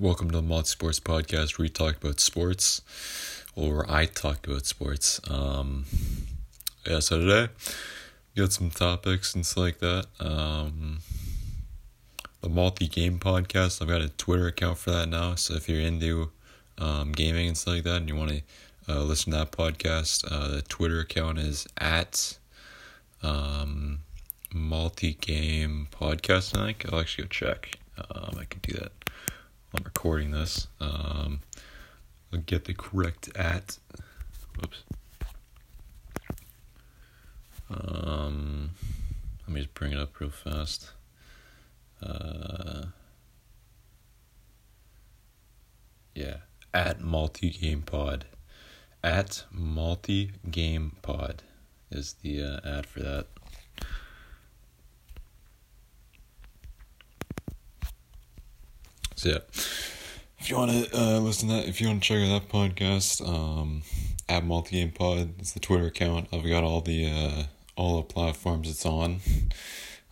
Welcome to the Multi Sports Podcast, where we talk about sports, or I talk about sports. Um, yeah, so today got some topics and stuff like that. Um, the Multi Game Podcast. I've got a Twitter account for that now. So if you're into um, gaming and stuff like that, and you want to uh, listen to that podcast, uh, the Twitter account is at um, Multi Game Podcast. I think I'll actually go check. Um, I can do that. I'm recording this. Um, I'll get the correct at. Whoops. Um, let me just bring it up real fast. Uh, yeah, at multi game pod. At multi game pod is the uh, ad for that. So yeah, if you want to uh, listen to that, if you want to check out that podcast, um, at Multi Game Pod is the Twitter account. I've got all the uh, all the platforms it's on.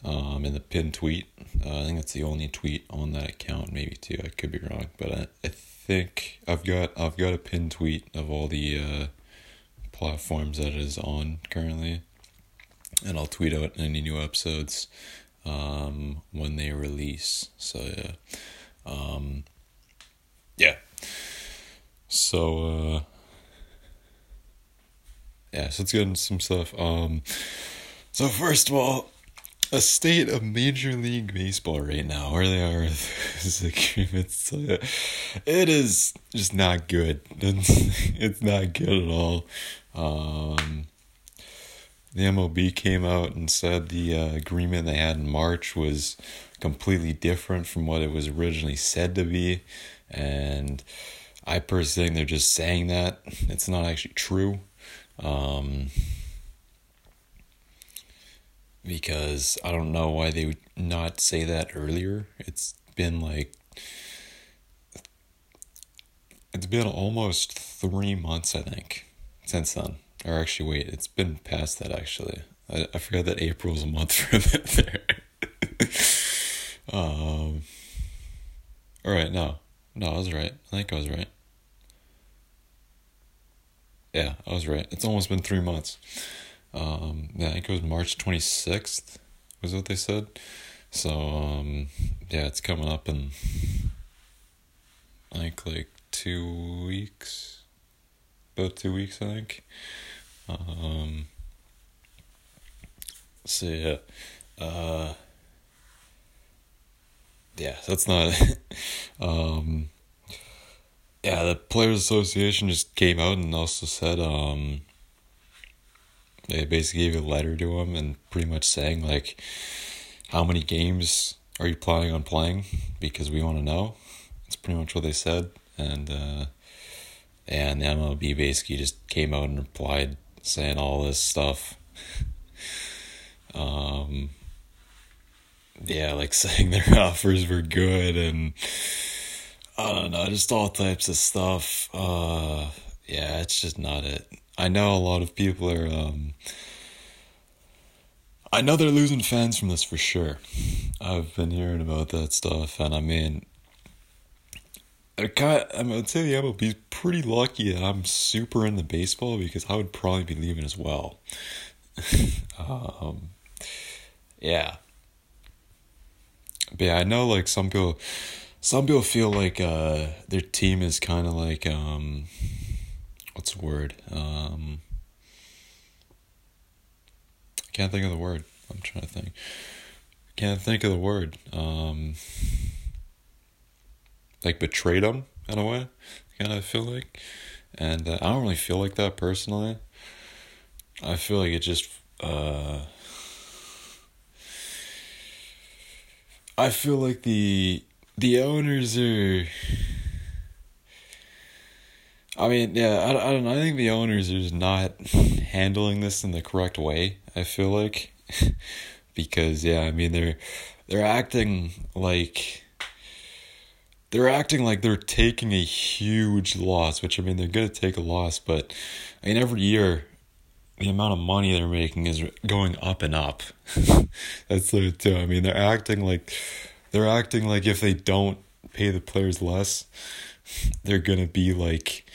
Um, in the pinned tweet, uh, I think it's the only tweet on that account. Maybe two. I could be wrong, but I, I think I've got I've got a pinned tweet of all the uh, platforms that it is on currently, and I'll tweet out any new episodes um, when they release. So yeah. Um, yeah. So, uh, yeah, so let's get into some stuff. Um, so first of all, a state of Major League Baseball right now, where they are with agreements, it is just not good. It's, it's not good at all. Um, the MLB came out and said the uh, agreement they had in March was completely different from what it was originally said to be. And I personally think they're just saying that. It's not actually true. Um, because I don't know why they would not say that earlier. It's been like. It's been almost three months, I think, since then. Or actually, wait, it's been past that actually. I, I forgot that April's a month from there. um, all right, no, no, I was right. I think I was right. Yeah, I was right. It's almost been three months. Um, yeah, I think it was March twenty sixth. Was what they said. So um, yeah, it's coming up in I think like two weeks. About two weeks, I think. Um, so yeah, uh, yeah, that's not. um, yeah, the Players Association just came out and also said um, they basically gave a letter to him and pretty much saying like, how many games are you planning on playing? Because we want to know. That's pretty much what they said, and uh, and the MLB basically just came out and replied saying all this stuff. um, yeah, like saying their offers were good and I don't know, just all types of stuff. Uh, yeah, it's just not it. I know a lot of people are. Um, I know they're losing fans from this for sure. I've been hearing about that stuff, and I mean, I I'm gonna tell you, I'm pretty lucky that I'm super into baseball because I would probably be leaving as well. um, yeah. But yeah, I know like some people, some people feel like uh, their team is kind of like um, what's the word? Um, I can't think of the word. I'm trying to think. Can't think of the word. Um, like betrayed them in a way. Kind of feel like, and uh, I don't really feel like that personally. I feel like it just. Uh, I feel like the the owners are. I mean, yeah, I, I don't know. I think the owners are not handling this in the correct way. I feel like, because yeah, I mean they're they're acting like they're acting like they're taking a huge loss, which I mean, they're going to take a loss, but I mean, every year, the amount of money they're making is going up and up. That's it too. I mean, they're acting like they're acting like if they don't pay the players less, they're gonna be like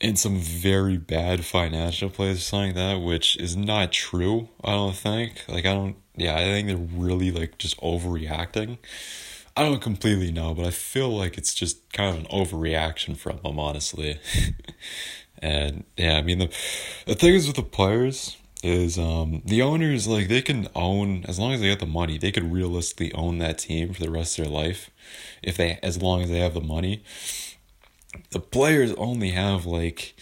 in some very bad financial place or something like that, which is not true, I don't think. Like I don't yeah, I think they're really like just overreacting. I don't completely know, but I feel like it's just kind of an overreaction from them, honestly. and yeah, I mean the the thing is with the players is um the owners like they can own as long as they get the money, they could realistically own that team for the rest of their life if they as long as they have the money the players only have like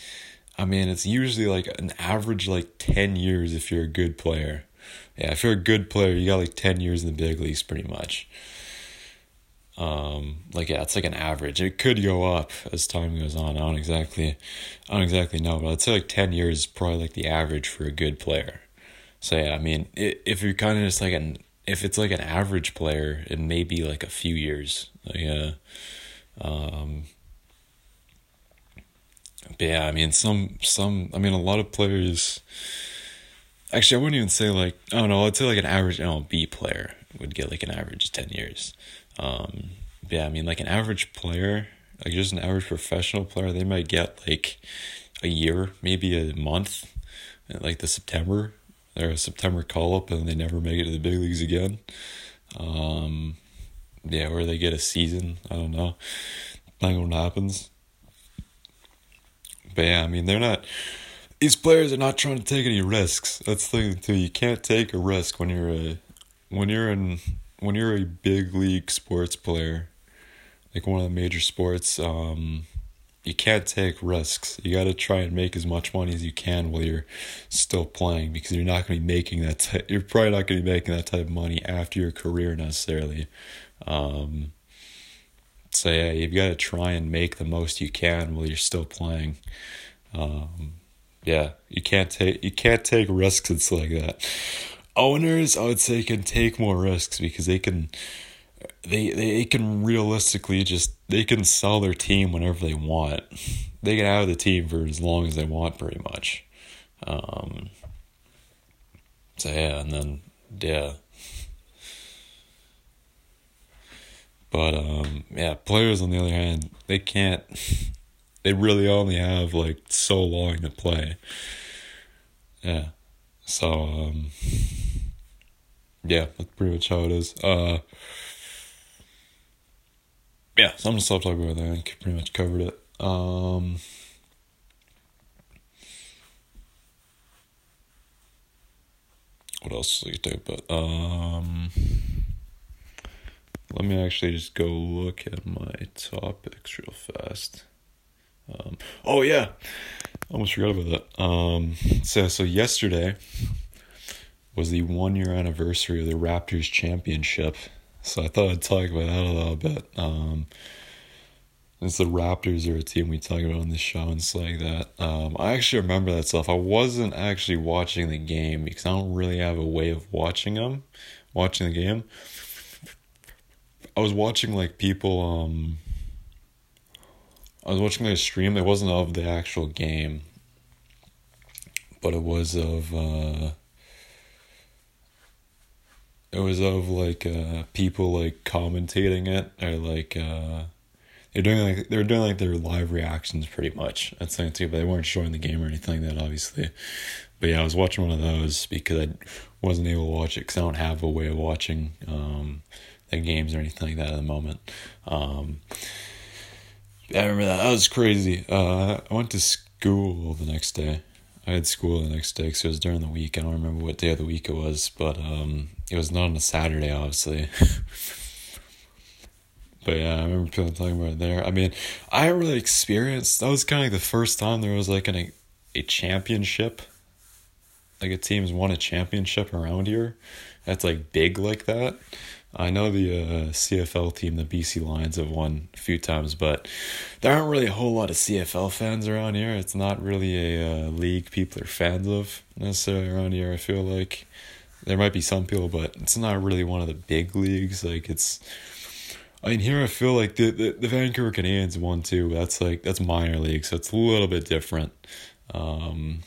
I mean it's usually like an average like 10 years if you're a good player. Yeah, if you're a good player, you got like 10 years in the big leagues pretty much. Um like yeah, it's like an average. It could go up as time goes on. I don't exactly I don't exactly know, but I'd say like 10 years is probably like the average for a good player. So yeah, I mean, if you're kind of just like an if it's like an average player, it may be like a few years. Like um but yeah, I mean, some some. I mean, a lot of players. Actually, I wouldn't even say like I don't know. I'd say like an average MLB player would get like an average of ten years. Um, yeah, I mean, like an average player, like just an average professional player, they might get like a year, maybe a month, like the September or a September call up, and they never make it to the big leagues again. Um, yeah, or they get a season. I don't know. Not what happens. But yeah, I mean, they're not. These players are not trying to take any risks. That's the thing too. You can't take a risk when you're a when you're in when you're a big league sports player, like one of the major sports. Um, you can't take risks. You got to try and make as much money as you can while you're still playing because you're not going to be making that. Ty- you're probably not going to be making that type of money after your career necessarily. Um, so yeah, you've got to try and make the most you can while you're still playing. Um, yeah, you can't take you can't take risks stuff like that. Owners, I would say, can take more risks because they can they they can realistically just they can sell their team whenever they want. They can have the team for as long as they want, pretty much. Um, so yeah, and then yeah, But um, yeah, players on the other hand, they can't. They really only have like so long to play. Yeah, so um, yeah, that's pretty much how it is. Uh, yeah, so I'm gonna stop talking about that. I think pretty much covered it. Um, what else we talk about? Um. Let me actually just go look at my topics real fast. Um, oh yeah, almost forgot about that. Um, so so yesterday was the one year anniversary of the Raptors championship. So I thought I'd talk about that a little bit. Um, since the Raptors are a team we talk about on the show and stuff like that. Um, I actually remember that stuff. I wasn't actually watching the game because I don't really have a way of watching them, watching the game. I was watching like people um I was watching a stream that wasn't of the actual game but it was of uh it was of like uh people like commentating it or like uh they're doing like they were doing like their live reactions pretty much that's thing too but they weren't showing the game or anything like that obviously but yeah i was watching one of those because i wasn't able to watch it because i don't have a way of watching um games or anything like that at the moment. Um, I remember that. That was crazy. Uh, I went to school the next day. I had school the next day because it was during the week. I don't remember what day of the week it was, but um, it was not on a Saturday, obviously. but yeah, I remember people talking about it there. I mean, I really experienced. That was kind of like the first time there was like an, a, a championship. Like a team's won a championship around here. That's like big like that. I know the uh, CFL team, the BC Lions, have won a few times, but there aren't really a whole lot of CFL fans around here. It's not really a uh, league people are fans of necessarily around here. I feel like there might be some people, but it's not really one of the big leagues. Like it's, I mean, here I feel like the the, the Vancouver Canadians won too. That's like that's minor league, so it's a little bit different. Um,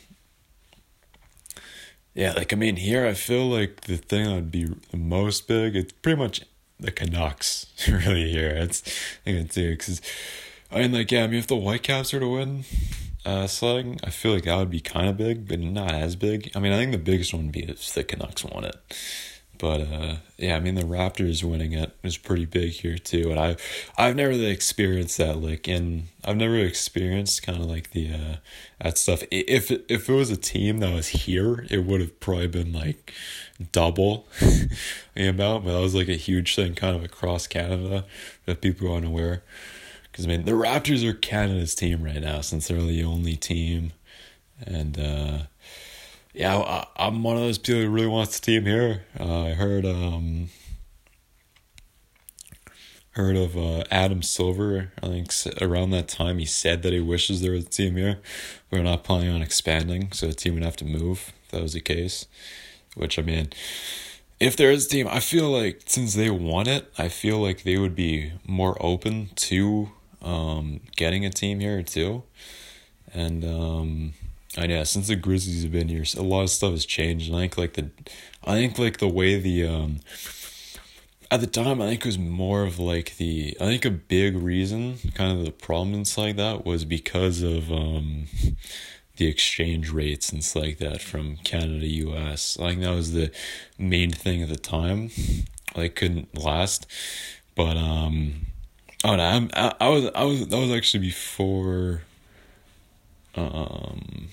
yeah, like I mean, here I feel like the thing that would be the most big. It's pretty much the Canucks really here. It's I think too because I mean like yeah, I mean if the Whitecaps are to win uh slugging, I feel like that would be kind of big, but not as big. I mean I think the biggest one would be if the Canucks won it. But uh, yeah, I mean the Raptors winning it was pretty big here too, and I I've never really experienced that like in I've never experienced kind of like the uh, that stuff. If if it was a team that was here, it would have probably been like double the amount, but that was like a huge thing kind of across Canada that people aren't aware. Because I mean the Raptors are Canada's team right now since they're the only team, and. uh yeah, I, am one of those people who really wants the team here. Uh, I heard um, heard of uh, Adam Silver. I think around that time he said that he wishes there was a team here. We are not planning on expanding, so the team would have to move if that was the case. Which I mean, if there is a team, I feel like since they want it, I feel like they would be more open to um, getting a team here too. And um, and know since the Grizzlies have been here, a lot of stuff has changed. And I think like the, I think like the way the um, at the time I think it was more of like the I think a big reason, kind of the problems like that was because of um, the exchange rates and stuff like that from Canada U.S. I think that was the main thing at the time. Like couldn't last, but um, oh no, I'm, I, I was I was that was actually before um,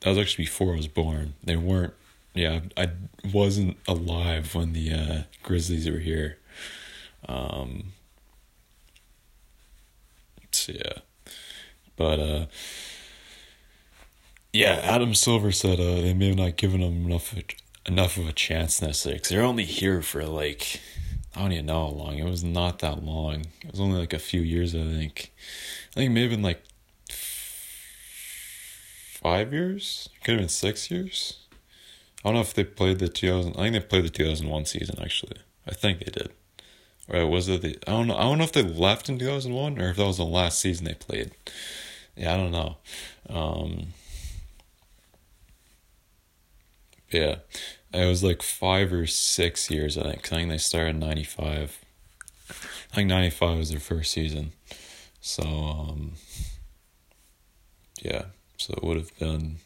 that was actually before I was born. They weren't. Yeah, I wasn't alive when the uh, Grizzlies were here. Um, so yeah, but uh, yeah, Adam Silver said uh, they may have not given them enough enough of a chance necessarily because they're only here for like I don't even know how long. It was not that long. It was only like a few years. I think. I think maybe like five years. Could have been six years. I don't know if they played the 2000. I think they played the 2001 season actually. I think they did. Or was it the? I don't know. I don't know if they left in 2001 or if that was the last season they played. Yeah, I don't know. Um, yeah, it was like five or six years. I think. I think they started in '95. I think '95 was their first season. So, um, yeah, so it would have been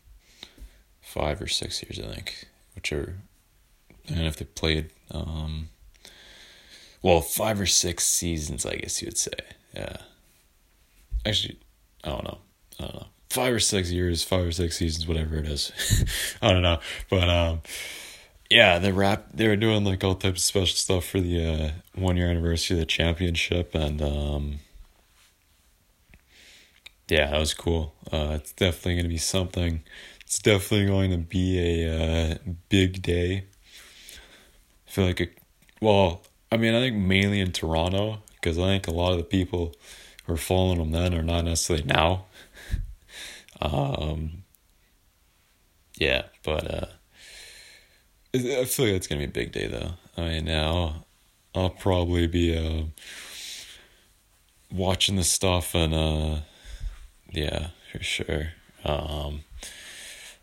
five or six years, I think, which are, and if they played, um, well, five or six seasons, I guess you would say. Yeah. Actually, I don't know. I don't know. Five or six years, five or six seasons, whatever it is. I don't know. But, um, yeah, the rap they were doing like all types of special stuff for the uh, one year anniversary of the championship and um yeah, that was cool. Uh, it's definitely going to be something. It's definitely going to be a uh, big day. I feel like, a, well, I mean, I think mainly in Toronto, because I think a lot of the people who are following them then are not necessarily now. um, yeah, but uh, I feel like it's going to be a big day, though. I mean, now I'll probably be uh, watching the stuff and. Yeah, for sure. Um,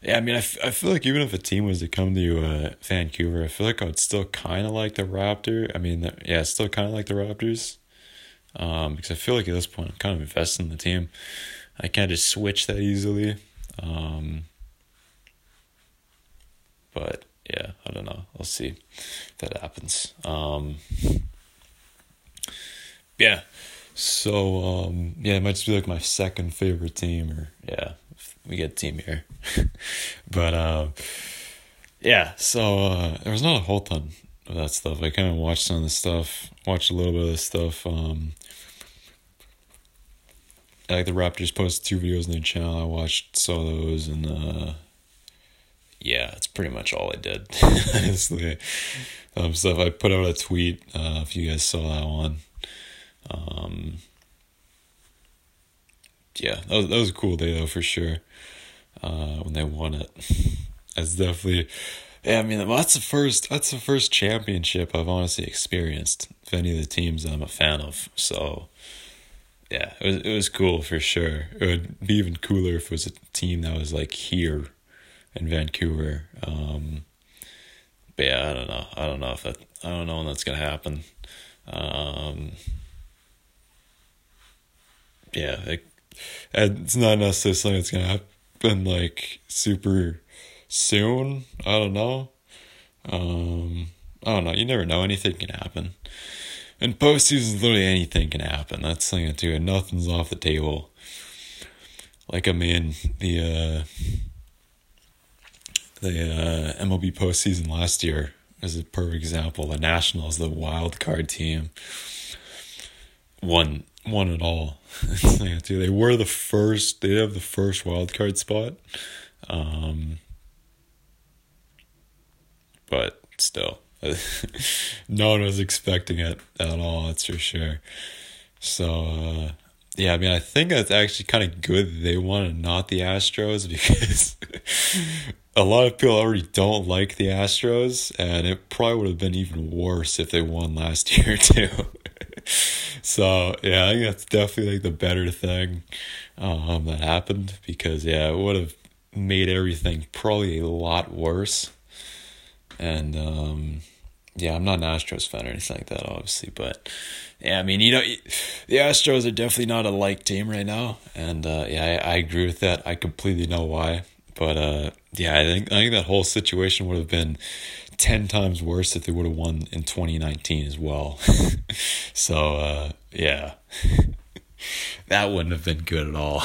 yeah, I mean, I, f- I feel like even if a team was to come to uh, Vancouver, I feel like I would still kind of like the Raptor. I mean, the, yeah, still kind of like the Raptors. Um, because I feel like at this point I'm kind of invested in the team. I can't just switch that easily. Um, but yeah, I don't know. I'll see if that happens. Um, yeah. So um, yeah, it might just be like my second favorite team, or yeah, we get team here. but um, yeah, so uh, there was not a whole ton of that stuff. I kind of watched some of the stuff, watched a little bit of this stuff. Um, like the Raptors posted two videos on their channel. I watched saw those and uh, yeah, that's pretty much all I did. Honestly, um, stuff I put out a tweet. Uh, if you guys saw that one. Um, yeah, that was, that was a cool day though for sure. Uh, when they won it, that's definitely. Yeah, I mean that's the first. That's the first championship I've honestly experienced. If any of the teams I'm a fan of, so yeah, it was it was cool for sure. It would be even cooler if it was a team that was like here in Vancouver. Um, but yeah, I don't know. I don't know if that. I don't know when that's gonna happen. Um, yeah, it, it's not necessarily something that's gonna happen like super soon. I don't know. Um, I don't know. You never know. Anything can happen. In postseason, literally anything can happen. That's something too. And nothing's off the table. Like I mean, the uh, the uh, MLB postseason last year is a perfect example. The Nationals, the wild card team, won won it all. they were the first. They have the first wild card spot. Um, but still, no one was expecting it at all. That's for sure. So uh, yeah, I mean, I think that's actually kind of good they wanted not the Astros because a lot of people already don't like the Astros, and it probably would have been even worse if they won last year too. so yeah, I think that's definitely like the better thing um, that happened because yeah, it would have made everything probably a lot worse. And um, yeah, I'm not an Astros fan or anything like that, obviously, but yeah, I mean, you know, the Astros are definitely not a like team right now, and uh, yeah, I, I agree with that. I completely know why, but uh, yeah, I think I think that whole situation would have been ten times worse if they would have won in 2019 as well. so uh, yeah, that wouldn't have been good at all.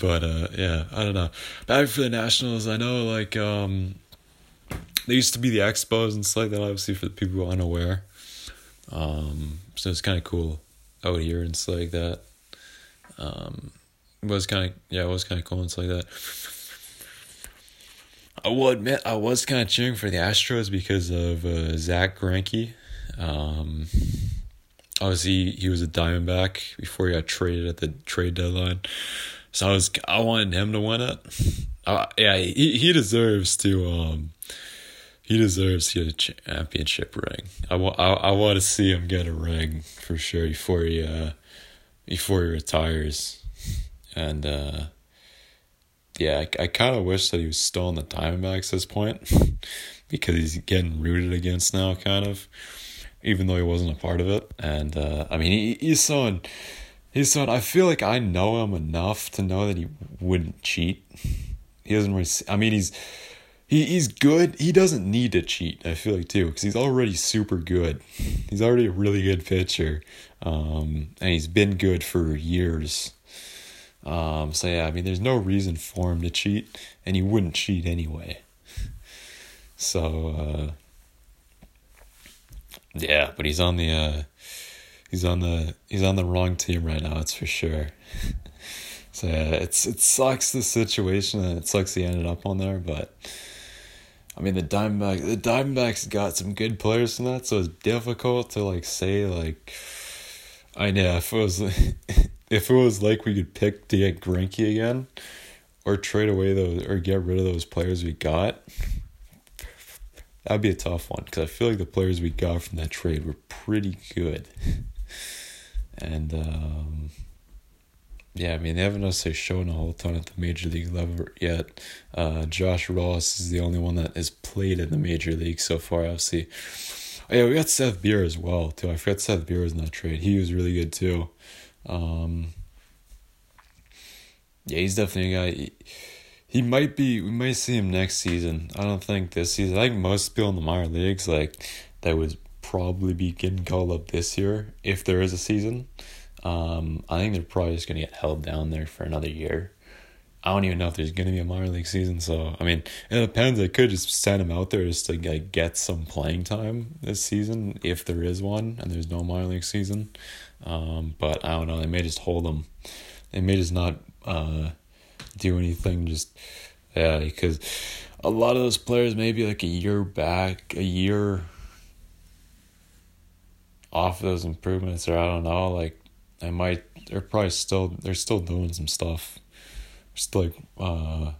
but uh, yeah, I don't know. Back for the Nationals, I know like um, they used to be the Expos and stuff like that. Obviously, for the people who are unaware, um, so it's kind of cool out here and stuff like that. Um, was kind of yeah, it was kind of cool and stuff like that. I will admit I was kind of cheering for the Astros because of uh, Zack Greinke. Um, obviously, he was a Diamondback before he got traded at the trade deadline, so I was I wanted him to win it. Uh, yeah, he he deserves to. Um, he deserves to get a championship ring. I want I, I want to see him get a ring for sure before he uh before he retires, and uh yeah, I, I kind of wish that he was still in the Diamondbacks at this point because he's getting rooted against now, kind of, even though he wasn't a part of it. And uh, I mean, he, he's someone, he's someone. I feel like I know him enough to know that he wouldn't cheat. He doesn't really. I mean, he's he he's good. He doesn't need to cheat. I feel like too because he's already super good. He's already a really good pitcher, um, and he's been good for years. Um, so yeah, I mean, there's no reason for him to cheat, and he wouldn't cheat anyway. So uh, yeah, but he's on the uh, he's on the he's on the wrong team right now. It's for sure. so yeah, it's it sucks the situation, and it sucks he ended up on there, but. I mean the Diamondbacks the Diamondbacks got some good players in that, so it's difficult to like say like I know if it was if it was like we could pick to get Greinke again, or trade away those or get rid of those players we got, that'd be a tough one because I feel like the players we got from that trade were pretty good, and um, yeah, I mean they haven't necessarily shown a whole ton at the major league level yet. Uh, Josh Rojas is the only one that has played in the major league so far. Obviously, oh, yeah, we got Seth Beer as well too. I forgot Seth Beer was in that trade. He was really good too. Um, yeah, he's definitely a guy. He, might be. We might see him next season. I don't think this season. I think most people in the minor leagues like that would probably be getting called up this year if there is a season. Um, I think they're probably just gonna get held down there for another year. I don't even know if there's gonna be a minor league season. So I mean, it depends. I could just send him out there just to like, get some playing time this season if there is one, and there's no minor league season. Um, but I don't know. They may just hold him. They may just not uh, do anything. Just yeah, because a lot of those players may be like a year back, a year off those improvements, or I don't know, like they might they're probably still they're still doing some stuff. Just like uh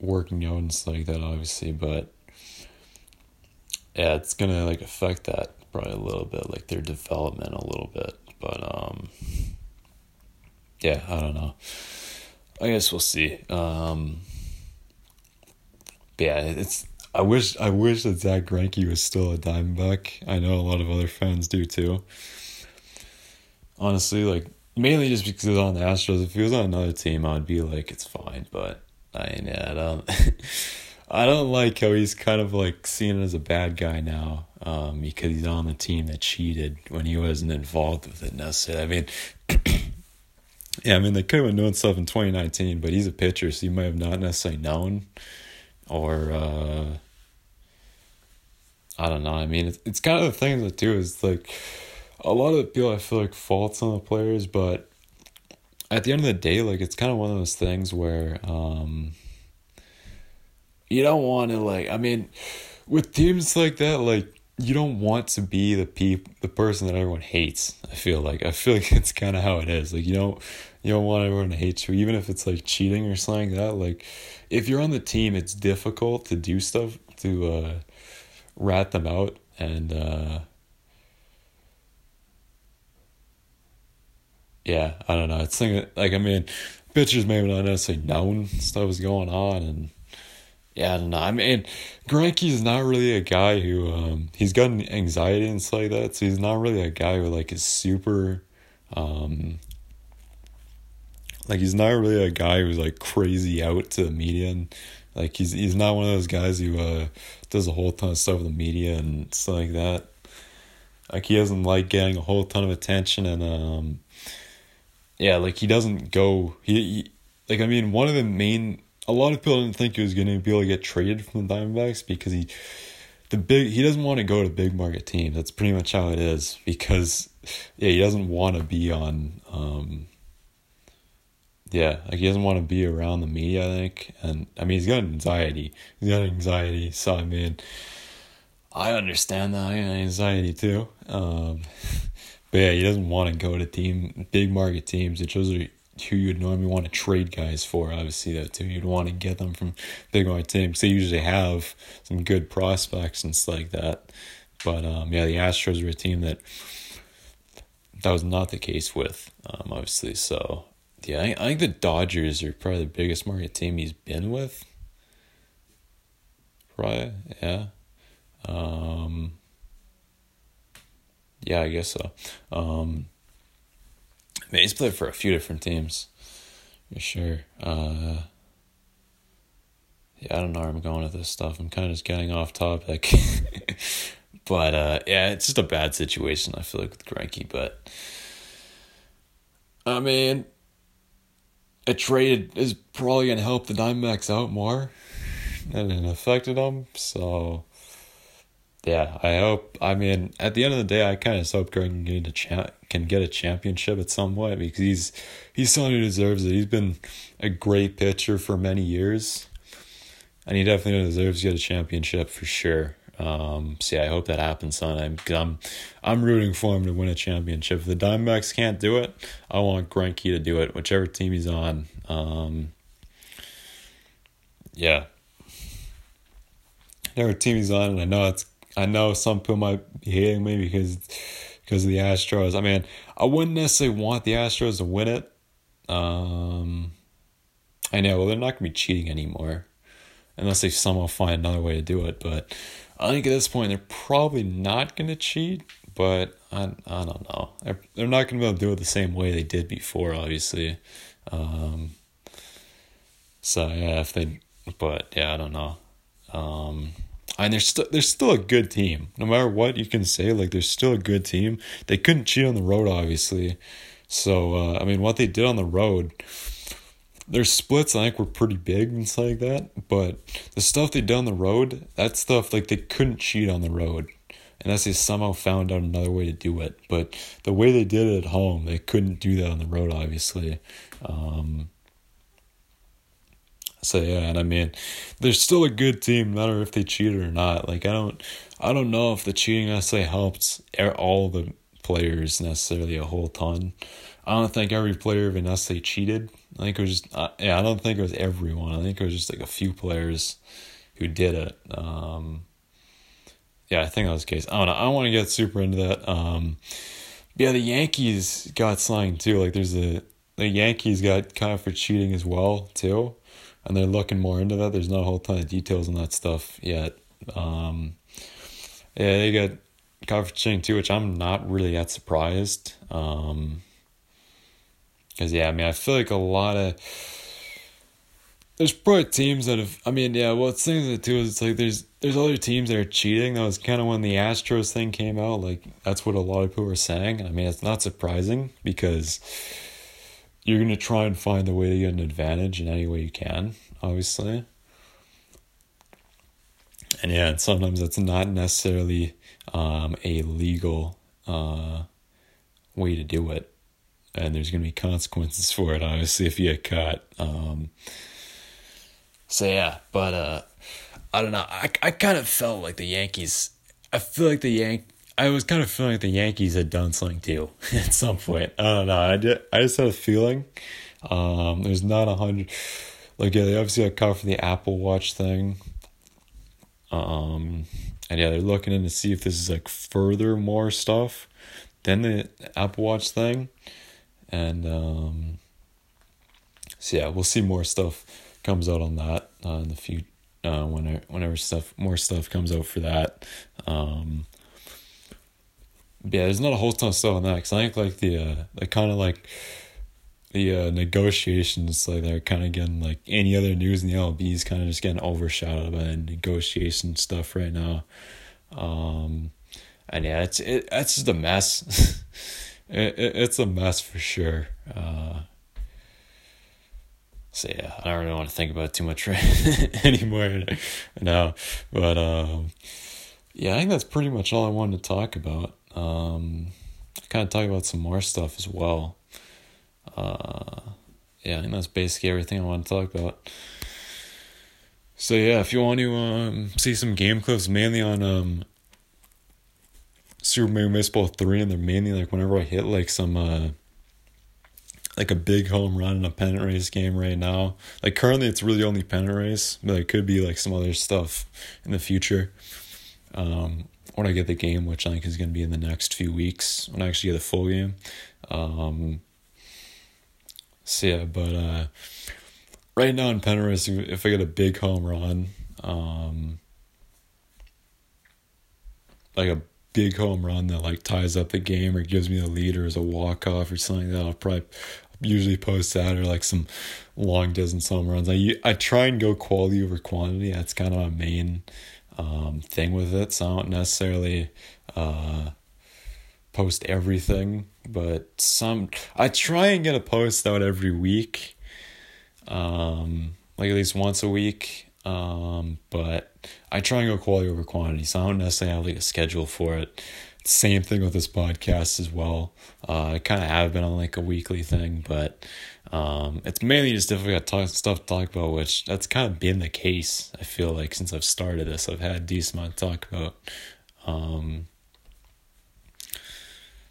working out and stuff like that obviously, but yeah, it's gonna like affect that probably a little bit, like their development a little bit. But um yeah, I don't know. I guess we'll see. Um yeah, it's I wish I wish that Zack Greinke was still a Diamondback. I know a lot of other fans do too. Honestly, like mainly just because he was on the Astros. If he was on another team, I'd be like, it's fine. But I yeah, I don't I don't like how he's kind of like seen as a bad guy now, um, because he's on the team that cheated when he wasn't involved with it necessarily. I mean Yeah, I mean they could have been doing stuff in twenty nineteen, but he's a pitcher, so you might have not necessarily known or uh I don't know. I mean, it's it's kind of the thing that too is like a lot of people I feel like faults on the players, but at the end of the day, like it's kind of one of those things where um you don't want to like. I mean, with teams like that, like you don't want to be the peop the person that everyone hates. I feel like I feel like it's kind of how it is. Like you don't you don't want everyone to hate you, even if it's like cheating or something like that. Like if you're on the team, it's difficult to do stuff to uh, rat them out and. Uh, yeah, I don't know. It's thing like I mean, pitchers maybe not necessarily known stuff was going on, and yeah, I don't know. I mean, Greinke's not really a guy who um he's got anxiety and stuff like that, so he's not really a guy who like is super um like he's not really a guy who's like crazy out to the media and like he's he's not one of those guys who uh does a whole ton of stuff with the media and stuff like that. Like he doesn't like getting a whole ton of attention and um yeah, like he doesn't go he, he like I mean one of the main a lot of people didn't think he was going to be able to get traded from the Diamondbacks because he the big he doesn't want to go to big market teams. That's pretty much how it is because yeah, he doesn't want to be on um yeah, like he doesn't want to be around the media, I think. And I mean he's got anxiety. He's got anxiety, so I mean I understand that. I got anxiety too. Um but yeah, he doesn't want to go to team big market teams, which those who you'd normally want to trade guys for. Obviously, that too. You'd want to get them from big market teams. They usually have some good prospects and stuff like that. But um, yeah, the Astros were a team that that was not the case with, um, obviously. So yeah, I, I think the Dodgers are probably the biggest market team he's been with. Right? Yeah. Um, yeah, I guess so. Um, he's played for a few different teams, for sure. Uh, yeah, I don't know where I'm going with this stuff. I'm kind of just getting off topic. but uh, yeah, it's just a bad situation, I feel like, with Greinke. But, I mean, a trade is probably going to help the Diamondbacks out more than it affected them. So, yeah, I hope. I mean, at the end of the day, I kind of hope Greg can get a cha- can get a championship at some point because he's he's someone who deserves it. He's been a great pitcher for many years, and he definitely deserves to get a championship for sure. Um, so yeah, I hope that happens sometime because I'm I'm rooting for him to win a championship. If the Diamondbacks can't do it, I want Greinke to do it, whichever team he's on. Um, yeah, whatever team he's on, and I know it's I know some people might be hating me because because of the Astros. I mean, I wouldn't necessarily want the Astros to win it. Um, I know, well, they're not going to be cheating anymore unless they somehow find another way to do it. But I think at this point, they're probably not going to cheat. But I, I don't know. They're, they're not going to be able to do it the same way they did before, obviously. Um, so, yeah, if they, but yeah, I don't know. Um, and they're still they're still a good team. No matter what you can say, like they're still a good team. They couldn't cheat on the road, obviously. So uh, I mean, what they did on the road, their splits I think were pretty big and stuff like that. But the stuff they did on the road, that stuff like they couldn't cheat on the road, unless they somehow found out another way to do it. But the way they did it at home, they couldn't do that on the road, obviously. Um, so yeah, and I mean, they're still a good team, no matter if they cheated or not. Like I don't, I don't know if the cheating necessarily helped all the players necessarily a whole ton. I don't think every player even necessarily cheated. I think it was just, uh, yeah, I don't think it was everyone. I think it was just like a few players who did it. Um, yeah, I think that was the case. I don't know. I don't want to get super into that. Um, yeah, the Yankees got signed too. Like, there's a the Yankees got kind of for cheating as well too. And they're looking more into that. There's not a whole ton of details on that stuff yet. Um, yeah, they got conference too, which I'm not really that surprised. Um, because yeah, I mean, I feel like a lot of there's probably teams that have. I mean, yeah. Well, it's things that too is it's like there's there's other teams that are cheating. That was kind of when the Astros thing came out. Like that's what a lot of people were saying. I mean, it's not surprising because you're gonna try and find a way to get an advantage in any way you can. Obviously, and yeah, and sometimes that's not necessarily um, a legal uh, way to do it, and there's gonna be consequences for it. Obviously, if you get caught. Um, so yeah, but uh, I don't know. I I kind of felt like the Yankees. I feel like the Yank. I was kind of feeling like the Yankees had done something too at some point. I don't know. I did. I just had a feeling. Um, there's not a hundred. Like yeah, they obviously got caught for the Apple Watch thing. Um, and yeah, they're looking in to see if this is like further more stuff than the Apple Watch thing, and um, so yeah, we'll see more stuff comes out on that uh, in the future. Uh, whenever whenever stuff more stuff comes out for that, um, yeah, there's not a whole ton of stuff on that because I think like the uh, the kind of like the uh, negotiations like they're kind of getting like any other news in the MLB is kind of just getting overshadowed by negotiation stuff right now. Um, and yeah, it's it it's just a mess. it, it, it's a mess for sure. Uh, so yeah, I don't really want to think about too much anymore now. But um, yeah, I think that's pretty much all I wanted to talk about. Um, kind of talk about some more stuff as well. Uh, yeah, I think that's basically everything I want to talk about. So yeah, if you want to um, see some game clips, mainly on um, Super Mega Baseball Three, and they're mainly like whenever I hit like some uh, like a big home run in a pennant race game right now. Like currently, it's really only pennant race, but it could be like some other stuff in the future. Um, when I get the game, which I think is going to be in the next few weeks, when I actually get the full game. Um, so yeah, but uh, right now in race, if I get a big home run, um, like a big home run that like ties up the game or gives me the lead or is a walk off or something like that, I'll probably usually post that or like some long distance home runs. I I try and go quality over quantity. That's kind of my main um, thing with it. So I don't necessarily uh, post everything, but some I try and get a post out every week, um, like at least once a week. Um, but I try and go quality over quantity. So I don't necessarily have like a schedule for it. Same thing with this podcast as well. Uh, I kind of have been on like a weekly thing, but um, it's mainly just if we got talk, stuff to talk about, which that's kind of been the case. I feel like since I've started this, I've had a decent amount to talk about. Um,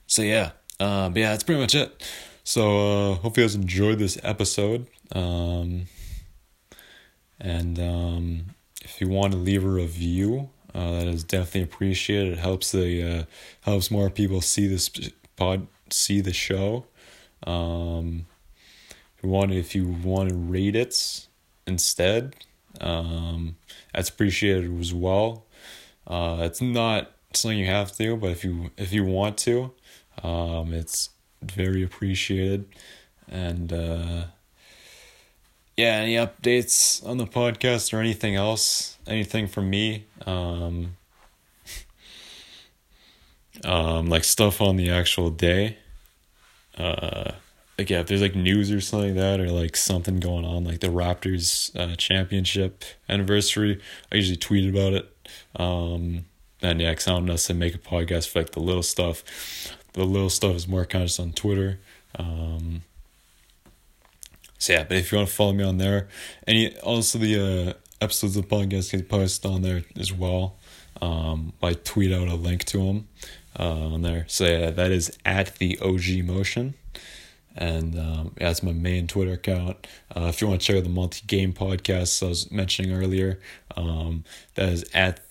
so yeah, uh, but yeah, that's pretty much it. So uh, hope you guys enjoyed this episode. Um, and um, if you want to leave a review, uh, that is definitely appreciated. It helps the uh, helps more people see this pod, see the show. Um, if you want, if you want to rate it instead, um, that's appreciated as well. Uh, it's not something you have to, but if you if you want to, um, it's very appreciated. And uh, yeah, any updates on the podcast or anything else? Anything from me? Um, um, like stuff on the actual day. Uh, like yeah, if there's like news or something like that, or like something going on, like the Raptors uh, championship anniversary, I usually tweet about it. Um, and yeah, cause I don't necessarily make a podcast for like the little stuff. The little stuff is more kind of just on Twitter. Um, so yeah, but if you want to follow me on there, any also the uh, episodes of the podcast get posted on there as well. Um, I tweet out a link to them uh, on there. So yeah, that is at the OG Motion, and um, yeah, that's my main Twitter account. Uh, if you want to check out the multi game podcast I was mentioning earlier, um, that is at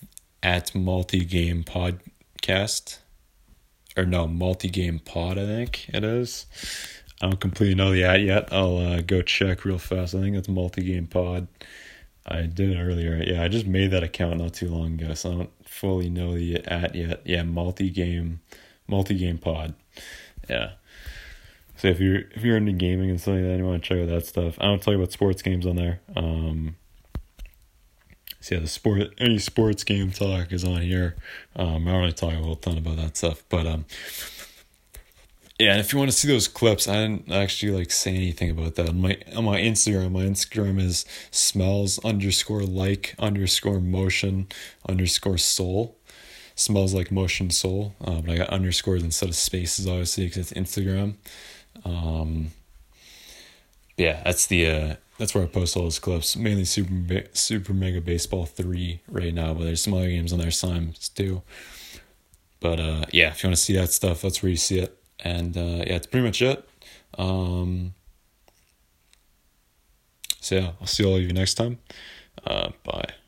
at multi game podcast, or no multi game pod. I think it is. I don't completely know the at yet. I'll uh, go check real fast. I think it's multi game pod. I did it earlier. Yeah, I just made that account not too long ago, so I don't fully know the at yet. Yeah, multi game, multi game pod. Yeah. So if you're if you're into gaming and something like that, you want to check out that stuff. I don't you about sports games on there. Um, so yeah, the sport any sports game talk is on here. Um, I don't really talk a whole ton about that stuff, but um, yeah, and if you want to see those clips, I didn't actually like say anything about that on my on my Instagram. My Instagram is smells underscore like underscore motion underscore soul. Smells like motion soul, uh, but I got underscores instead of spaces, obviously, because it's Instagram. Um, yeah, that's the uh, that's where I post all those clips. Mainly Super Super Mega Baseball three right now, but there's some other games on there sometimes too. But uh, yeah, if you want to see that stuff, that's where you see it. And uh, yeah, it's pretty much it. Um, so yeah, I'll see all of you next time. Uh, bye.